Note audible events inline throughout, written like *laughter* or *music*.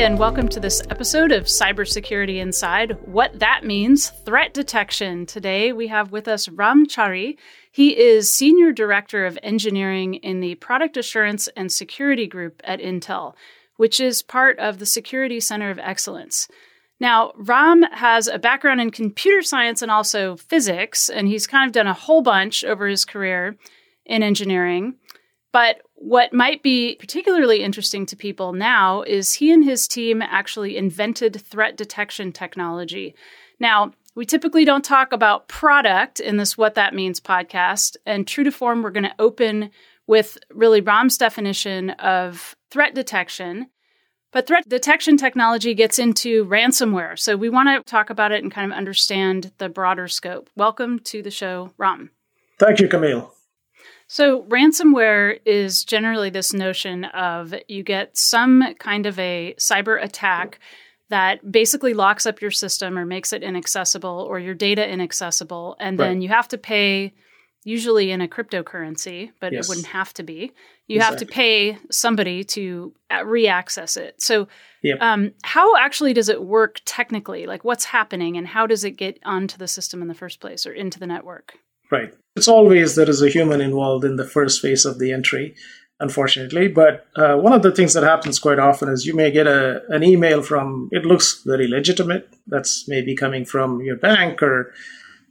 And welcome to this episode of Cybersecurity Inside What That Means Threat Detection. Today we have with us Ram Chari. He is Senior Director of Engineering in the Product Assurance and Security Group at Intel, which is part of the Security Center of Excellence. Now, Ram has a background in computer science and also physics, and he's kind of done a whole bunch over his career in engineering. But what might be particularly interesting to people now is he and his team actually invented threat detection technology. Now, we typically don't talk about product in this What That Means podcast. And true to form, we're going to open with really Ram's definition of threat detection. But threat detection technology gets into ransomware. So we want to talk about it and kind of understand the broader scope. Welcome to the show, Ram. Thank you, Camille. So, ransomware is generally this notion of you get some kind of a cyber attack that basically locks up your system or makes it inaccessible or your data inaccessible. And right. then you have to pay, usually in a cryptocurrency, but yes. it wouldn't have to be. You exactly. have to pay somebody to uh, re access it. So, yep. um, how actually does it work technically? Like, what's happening and how does it get onto the system in the first place or into the network? Right. It's always there is a human involved in the first phase of the entry, unfortunately. But uh, one of the things that happens quite often is you may get a, an email from, it looks very legitimate. That's maybe coming from your bank or,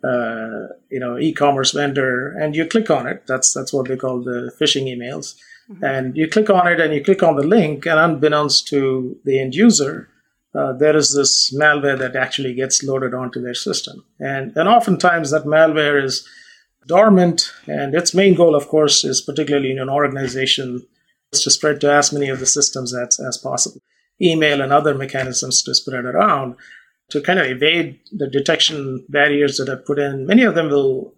uh, you know, e-commerce vendor, and you click on it. That's, that's what they call the phishing emails. Mm-hmm. And you click on it and you click on the link, and unbeknownst to the end user, uh, there is this malware that actually gets loaded onto their system. And, and oftentimes that malware is dormant. And its main goal, of course, is particularly in an organization is to spread to as many of the systems as, as possible. Email and other mechanisms to spread around to kind of evade the detection barriers that are put in. Many of them will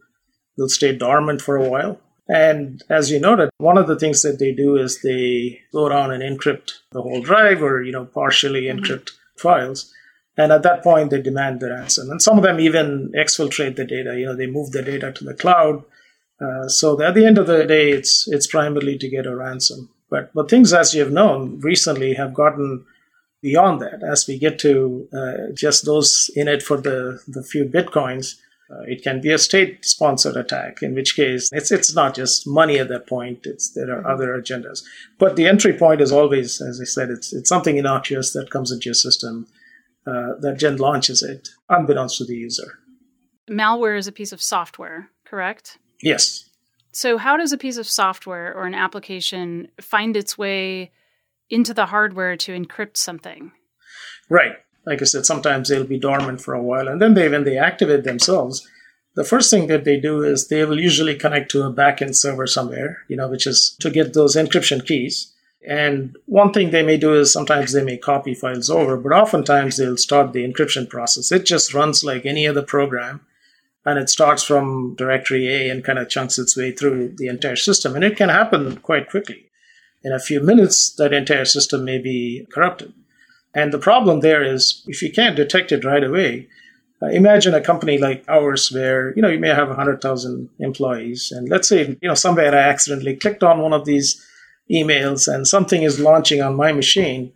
will stay dormant for a while. And as you noted, one of the things that they do is they go around and encrypt the whole drive or, you know, partially mm-hmm. encrypt files. And at that point, they demand the ransom. And some of them even exfiltrate the data. You know, they move the data to the cloud. Uh, so at the end of the day, it's it's primarily to get a ransom. But but things, as you have known, recently have gotten beyond that. As we get to uh, just those in it for the the few bitcoins, uh, it can be a state-sponsored attack. In which case, it's it's not just money at that point. It's there are other agendas. But the entry point is always, as I said, it's it's something innocuous that comes into your system uh, that Gen launches it, unbeknownst to the user. Malware is a piece of software, correct? Yes. So, how does a piece of software or an application find its way into the hardware to encrypt something? Right. Like I said, sometimes they'll be dormant for a while, and then they, when they activate themselves, the first thing that they do is they will usually connect to a backend server somewhere, you know, which is to get those encryption keys. And one thing they may do is sometimes they may copy files over, but oftentimes they'll start the encryption process. It just runs like any other program and it starts from directory A and kind of chunks its way through the entire system. And it can happen quite quickly. In a few minutes, that entire system may be corrupted. And the problem there is if you can't detect it right away, uh, imagine a company like ours where, you know, you may have 100,000 employees. And let's say, you know, somewhere I accidentally clicked on one of these emails and something is launching on my machine,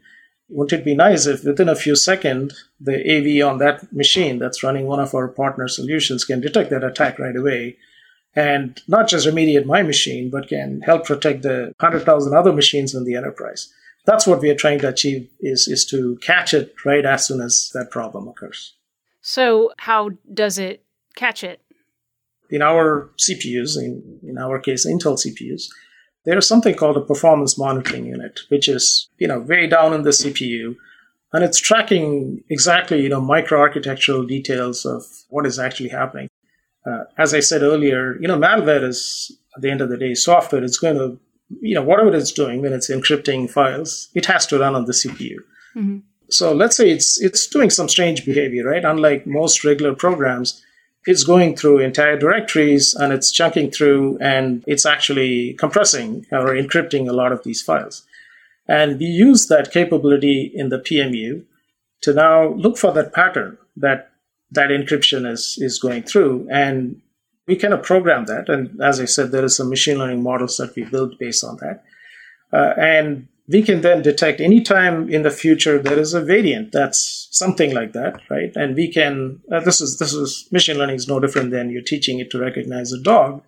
wouldn't it be nice if within a few seconds the AV on that machine that's running one of our partner solutions can detect that attack right away and not just remediate my machine, but can help protect the 100,000 other machines in the enterprise. That's what we are trying to achieve is, is to catch it right as soon as that problem occurs. So how does it catch it? In our CPUs, in, in our case, Intel CPUs, there's something called a performance monitoring unit, which is, you know, way down in the CPU. And it's tracking exactly, you know, microarchitectural details of what is actually happening. Uh, as I said earlier, you know, malware is, at the end of the day, software. It's going to you know, whatever it's doing when it's encrypting files, it has to run on the CPU. Mm-hmm. So let's say it's it's doing some strange behavior, right? Unlike most regular programs, it's going through entire directories and it's chunking through and it's actually compressing or encrypting a lot of these files. And we use that capability in the PMU to now look for that pattern that that encryption is is going through. And we kind of program that. And as i said there is some machine learning models that we build based on that. Uh, and we can then detect anytime in the future there is a variant that's something like that right? And we can uh, this is this is machine learning is no different than you're teaching it to recognize a dog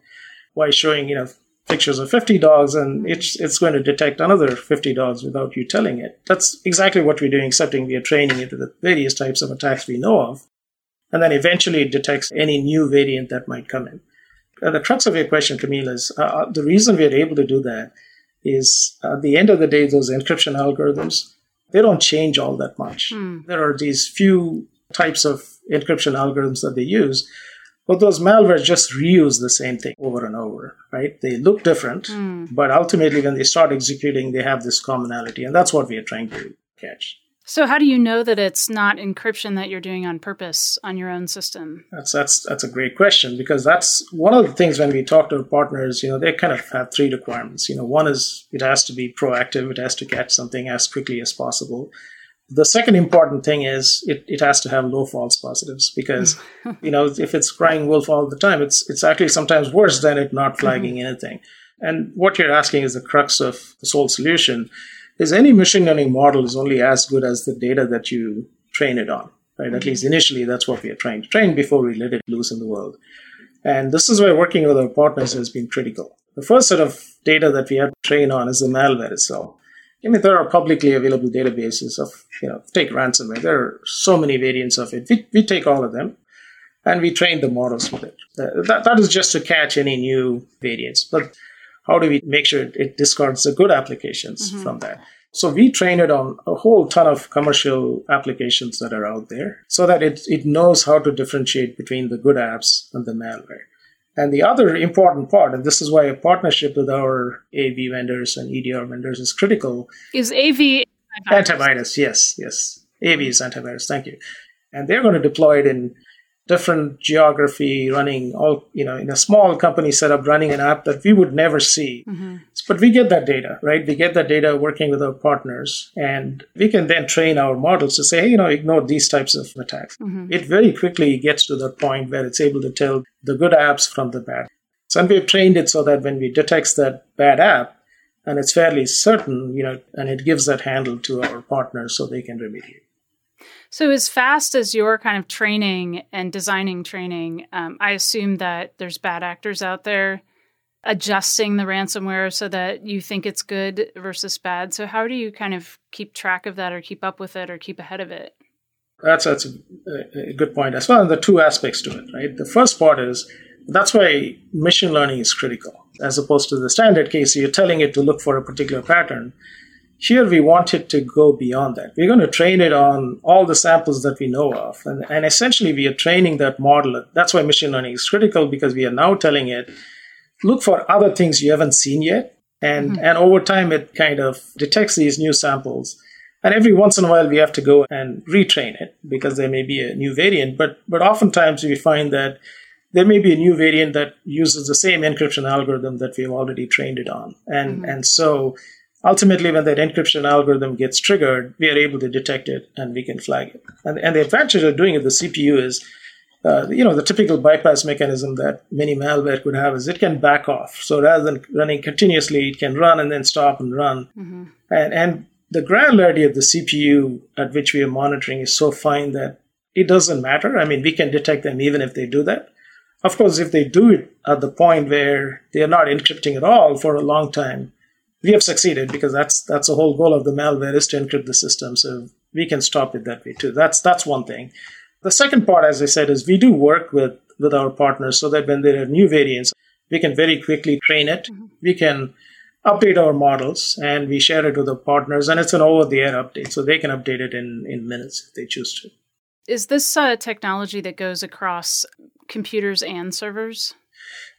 by showing you know pictures of 50 dogs and it's it's going to detect another 50 dogs without you telling it. That's exactly what we're doing excepting we are training it with the various types of attacks we know of and then eventually it detects any new variant that might come in. Uh, the crux of your question camille is uh, uh the reason we are able to do that is at the end of the day, those encryption algorithms, they don't change all that much. Mm. There are these few types of encryption algorithms that they use, but those malwares just reuse the same thing over and over, right? They look different, mm. but ultimately when they start executing, they have this commonality, and that's what we are trying to catch. So how do you know that it's not encryption that you're doing on purpose on your own system? That's that's that's a great question because that's one of the things when we talk to our partners, you know, they kind of have three requirements. You know, one is it has to be proactive, it has to catch something as quickly as possible. The second important thing is it, it has to have low false positives because, *laughs* you know, if it's crying wolf all the time, it's it's actually sometimes worse than it not flagging mm-hmm. *laughs* anything. And what you're asking is the crux of the sole solution is any machine learning model is only as good as the data that you train it on, right? At least initially, that's what we are trying to train before we let it loose in the world. And this is where working with our partners has been critical. The first set of data that we have to train on is the malware itself. I mean, there are publicly available databases of, you know, take ransomware. There are so many variants of it. We, we take all of them and we train the models with it. Uh, that, that is just to catch any new variants. But how do we make sure it discards the good applications mm-hmm. from that? So we train it on a whole ton of commercial applications that are out there so that it, it knows how to differentiate between the good apps and the malware. And the other important part, and this is why a partnership with our AV vendors and EDR vendors is critical, is AV antivirus. antivirus. Yes, yes. AV is antivirus. Thank you. And they're going to deploy it in different geography running all you know in a small company setup running an app that we would never see. Mm-hmm. but we get that data right? We get that data working with our partners and we can then train our models to say hey you know ignore these types of attacks. Mm-hmm. it very quickly gets to the point where it's able to tell the good apps from the bad. So and we've trained it so that when we detects that bad app and it's fairly certain you know and it gives that handle to our partners so they can remediate so, as fast as you're kind of training and designing training, um, I assume that there's bad actors out there adjusting the ransomware so that you think it's good versus bad. So, how do you kind of keep track of that or keep up with it or keep ahead of it? That's, that's a, a good point as well. And the two aspects to it, right? The first part is that's why machine learning is critical as opposed to the standard case. You're telling it to look for a particular pattern here we wanted to go beyond that. We're going to train it on all the samples that we know of. And, and essentially, we are training that model. That's why machine learning is critical because we are now telling it, look for other things you haven't seen yet. And, mm-hmm. and over time, it kind of detects these new samples. And every once in a while, we have to go and retrain it because there may be a new variant. But, but oftentimes, we find that there may be a new variant that uses the same encryption algorithm that we've already trained it on. And, mm-hmm. and so ultimately when that encryption algorithm gets triggered we are able to detect it and we can flag it. And, and the advantage of doing it the cpu is uh, you know the typical bypass mechanism that many malware could have is it can back off. So rather than running continuously it can run and then stop and run. Mm-hmm. and and the granularity of the cpu at which we are monitoring is so fine that it doesn't matter. I mean we can detect them even if they do that. Of course if they do it at the point where they are not encrypting at all for a long time we have succeeded because that's that's the whole goal of the malware is to encrypt the system. So we can stop it that way too. That's that's one thing. The second part, as I said, is we do work with with our partners so that when there are new variants, we can very quickly train it. Mm-hmm. We can update our models and we share it with our partners, and it's an over the air update, so they can update it in in minutes if they choose to. Is this a technology that goes across computers and servers?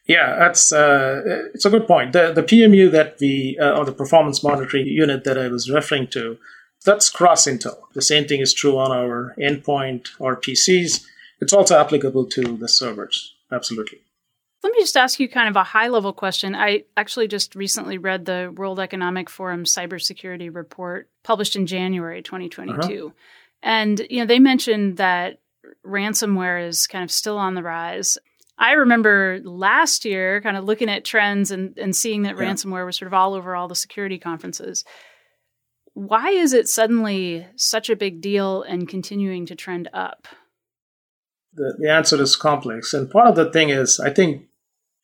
Yeah, that's uh, it's a good point. The the PMU that we uh, or the performance monitoring unit that I was referring to, that's cross Intel. The same thing is true on our endpoint or PCs. It's also applicable to the servers. Absolutely. Let me just ask you kind of a high level question. I actually just recently read the World Economic Forum cybersecurity report published in January 2022. Uh-huh. And you know, they mentioned that ransomware is kind of still on the rise. I remember last year kind of looking at trends and, and seeing that yeah. ransomware was sort of all over all the security conferences. Why is it suddenly such a big deal and continuing to trend up? The, the answer is complex. And part of the thing is, I think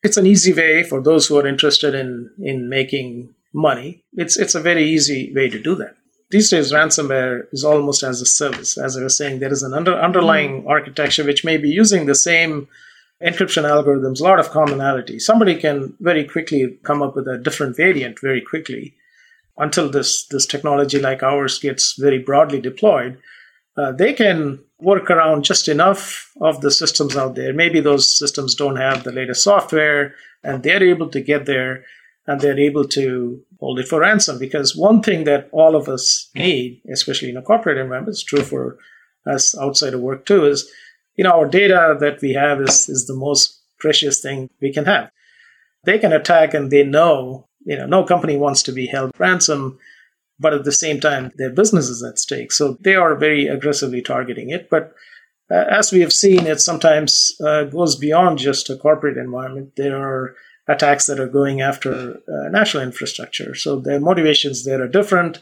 it's an easy way for those who are interested in, in making money. It's, it's a very easy way to do that. These days, ransomware is almost as a service. As I was saying, there is an under, underlying mm. architecture which may be using the same encryption algorithms, a lot of commonality. Somebody can very quickly come up with a different variant very quickly until this, this technology like ours gets very broadly deployed. Uh, they can work around just enough of the systems out there. Maybe those systems don't have the latest software and they're able to get there and they're able to hold it for ransom. Because one thing that all of us need, especially in a corporate environment, it's true for us outside of work too, is you know, our data that we have is, is the most precious thing we can have. They can attack and they know, you know, no company wants to be held ransom, but at the same time, their business is at stake. So they are very aggressively targeting it. But uh, as we have seen, it sometimes uh, goes beyond just a corporate environment. There are attacks that are going after uh, national infrastructure. So their motivations there are different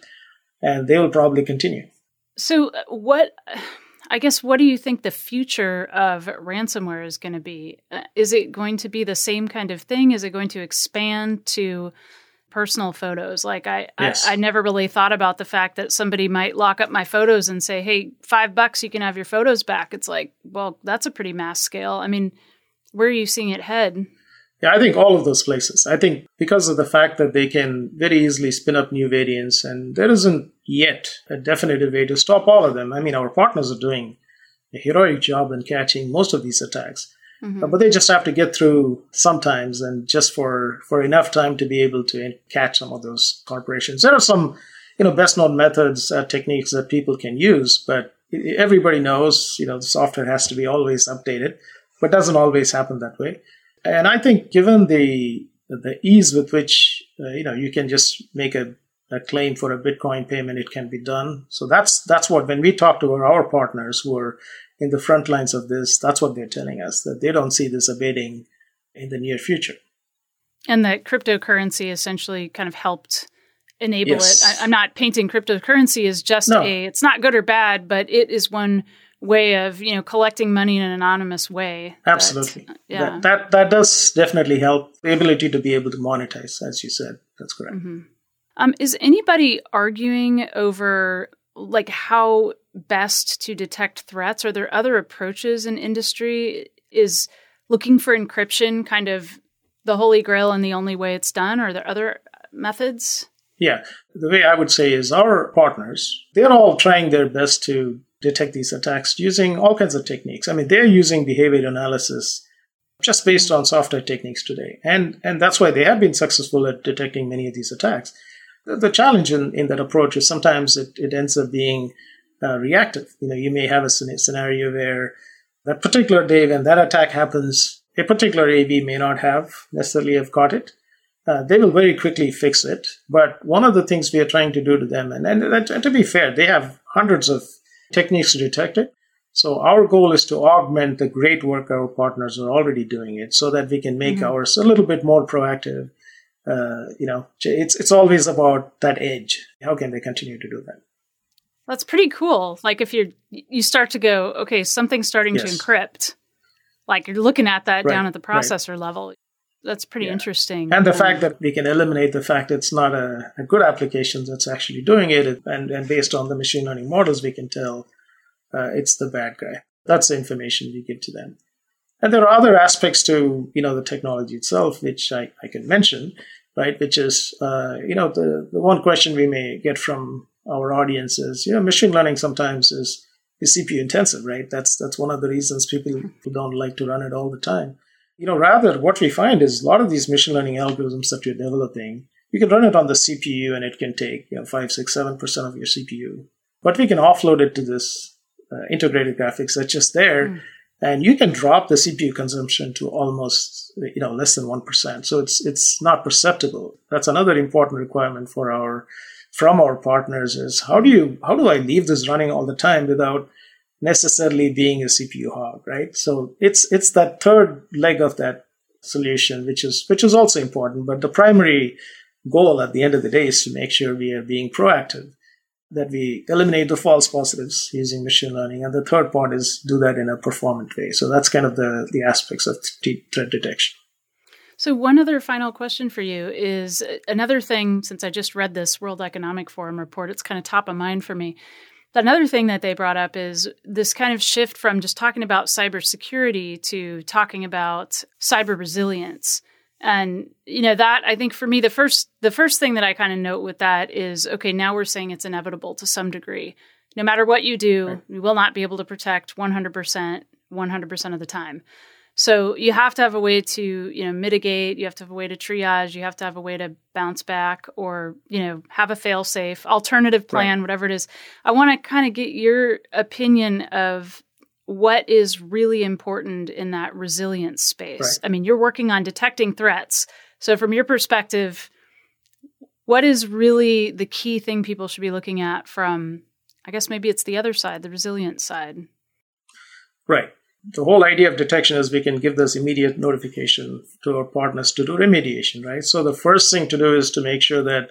and they will probably continue. So, what I guess what do you think the future of ransomware is going to be? Uh, is it going to be the same kind of thing? Is it going to expand to personal photos? Like I, yes. I, I, never really thought about the fact that somebody might lock up my photos and say, "Hey, five bucks, you can have your photos back." It's like, well, that's a pretty mass scale. I mean, where are you seeing it head? Yeah, I think all of those places. I think because of the fact that they can very easily spin up new variants, and there isn't yet a definitive way to stop all of them. I mean, our partners are doing a heroic job in catching most of these attacks. Mm-hmm. but they just have to get through sometimes and just for for enough time to be able to catch some of those corporations there are some you know best known methods uh, techniques that people can use but everybody knows you know the software has to be always updated but doesn't always happen that way and I think given the the ease with which uh, you know you can just make a, a, claim for a Bitcoin payment, it can be done. So that's that's what when we talk to our, partners who are in the front lines of this, that's what they're telling us that they don't see this abating in the near future. And that cryptocurrency essentially kind of helped enable yes. it. I, am not painting cryptocurrency as just no. a. It's not good or bad, but it is one way of you know collecting money in an anonymous way. Absolutely, that, yeah. That, that, that does definitely help the ability to be able to monetize, as you said. That's correct. Mm-hmm. Um, is anybody arguing over like how best to detect threats? Are there other approaches in industry? Is looking for encryption kind of the holy grail and the only way it's done? Are there other methods? Yeah, the way I would say is our partners, they're all trying their best to detect these attacks using all kinds of techniques. I mean, they're using behavior analysis just based on software techniques today. And, and that's why they have been successful at detecting many of these attacks. The, the challenge in, in that approach is sometimes it, it ends up being uh, reactive. You know, you may have a scenario where that particular day when that attack happens, a particular AV may not have necessarily have caught it. Uh, they will very quickly fix it. But one of the things we are trying to do to them, and, and, and to be fair, they have hundreds of techniques to detect it. So our goal is to augment the great work our partners are already doing it so that we can make mm-hmm. ours a little bit more proactive. Uh, you know, it's, it's always about that edge. How can they continue to do that? That's pretty cool. Like if you you start to go, okay, something's starting yes. to encrypt. Like you're looking at that right, down at the processor right. level. That's pretty yeah. interesting. And the um, fact that we can eliminate the fact it's not a, a, good application that's actually doing it, and, and based on the machine learning models, we can tell uh, it's the bad guy. That's the information we give to them. And there are other aspects to you know the technology itself, which I, I can mention, right? Which is uh, you know the, the one question we may get from our audience is you know machine learning sometimes is is CPU intensive, right? That's that's one of the reasons people don't like to run it all the time. You know, rather, what we find is a lot of these machine learning algorithms that you're developing, you can run it on the CPU and it can take you know, 5, 6, 7% of your CPU. But we can offload it to this uh, integrated graphics that's just there. Mm. And you can drop the CPU consumption to almost you know less than 1%. So it's it's not perceptible. That's another important requirement for our from our partners is how do you how do I leave this running all the time without necessarily being a CPU hog, right? So it's it's that third leg of that solution, which is which is also important. But the primary goal at the end of the day is to make sure we are being proactive, that we eliminate the false positives using machine learning, and the third part is do that in a performant way. So that's kind of the the aspects of threat detection. So, one other final question for you is uh, another thing, since I just read this World Economic Forum report, it's kind of top of mind for me. Another thing that they brought up is this kind of shift from just talking about cybersecurity to talking about cyber resilience. And you know that I think for me the first the first thing that I kind of note with that is okay now we're saying it's inevitable to some degree. No matter what you do, right. we will not be able to protect 100% 100% of the time. So you have to have a way to, you know, mitigate, you have to have a way to triage, you have to have a way to bounce back or, you know, have a fail safe, alternative plan, right. whatever it is. I want to kind of get your opinion of what is really important in that resilience space. Right. I mean, you're working on detecting threats. So from your perspective, what is really the key thing people should be looking at from I guess maybe it's the other side, the resilience side. Right the whole idea of detection is we can give this immediate notification to our partners to do remediation, right? So the first thing to do is to make sure that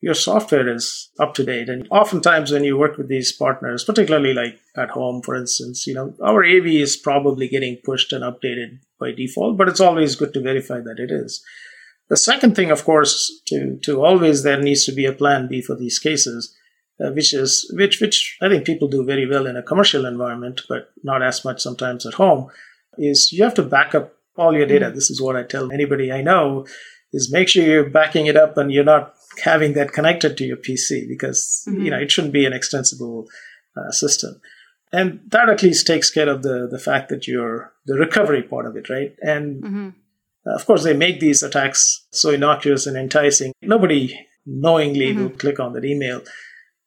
your software is up to date. And oftentimes when you work with these partners, particularly like at home, for instance, you know, our AV is probably getting pushed and updated by default, but it's always good to verify that it is. The second thing, of course, to, to always there needs to be a plan B for these cases uh, which is which which I think people do very well in a commercial environment, but not as much sometimes at home. Is you have to back up all your data. Mm-hmm. This is what I tell anybody I know: is make sure you're backing it up and you're not having that connected to your PC because mm-hmm. you know it shouldn't be an extensible uh, system. And that at least takes care of the the fact that you're the recovery part of it, right? And mm-hmm. of course, they make these attacks so innocuous and enticing. Nobody knowingly will mm-hmm. click on that email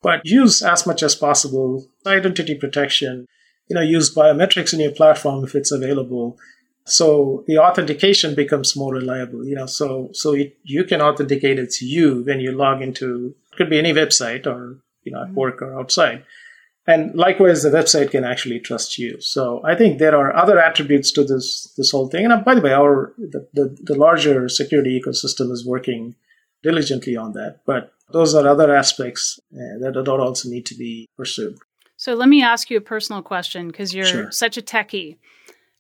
but use as much as possible identity protection. You know, use biometrics in your platform if it's available. So the authentication becomes more reliable. You know, so so it, you can authenticate it's you when you log into it could be any website or you know at work or outside. And likewise, the website can actually trust you. So I think there are other attributes to this this whole thing. And uh, by the way, our the, the, the larger security ecosystem is working diligently on that. But those are other aspects uh, that, that also need to be pursued. So let me ask you a personal question because you're sure. such a techie.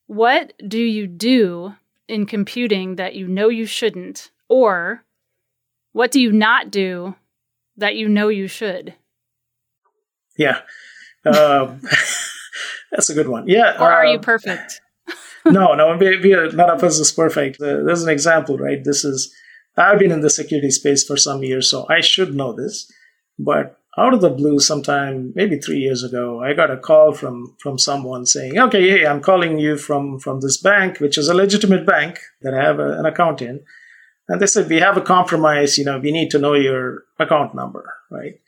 What do you do in computing that you know you shouldn't? Or what do you not do that you know you should? Yeah. Um, *laughs* that's a good one. Yeah. Or are uh, you perfect? *laughs* *laughs* no, no, we, we are, none of us is perfect. Uh, there's an example, right? This is I've been in the security space for some years, so I should know this. But out of the blue, sometime maybe three years ago, I got a call from from someone saying, "Okay, hey, I'm calling you from from this bank, which is a legitimate bank that I have a, an account in." And they said, "We have a compromise. You know, we need to know your account number, right?"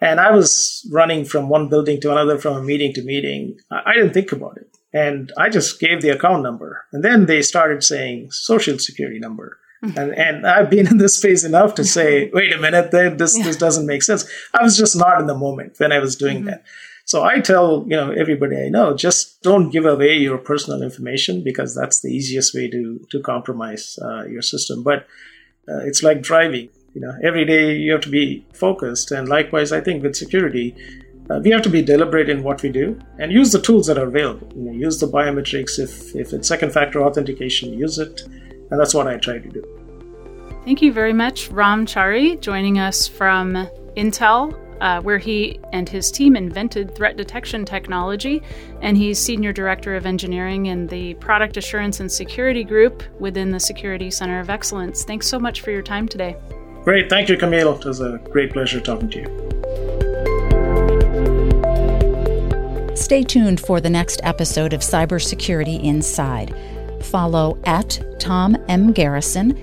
And I was running from one building to another, from a meeting to meeting. I didn't think about it, and I just gave the account number, and then they started saying social security number and and I've been in this space enough to say, *laughs* wait a minute, this yeah. this doesn't make sense. I was just not in the moment when I was doing mm-hmm. that. So I tell you know everybody I know, just don't give away your personal information because that's the easiest way to to compromise uh, your system. But uh, it's like driving. You know, every day you have to be focused, and likewise, I think with security. Uh, we have to be deliberate in what we do and use the tools that are available. You know, use the biometrics if, if it's second factor authentication, use it and that's what I try to do. Thank you very much, Ram Chari, joining us from Intel, uh, where he and his team invented threat detection technology. And he's Senior Director of Engineering in the Product Assurance and Security Group within the Security Center of Excellence. Thanks so much for your time today. Great. Thank you, Camille. It was a great pleasure talking to you. Stay tuned for the next episode of Cybersecurity Inside. Follow at Tom M. Garrison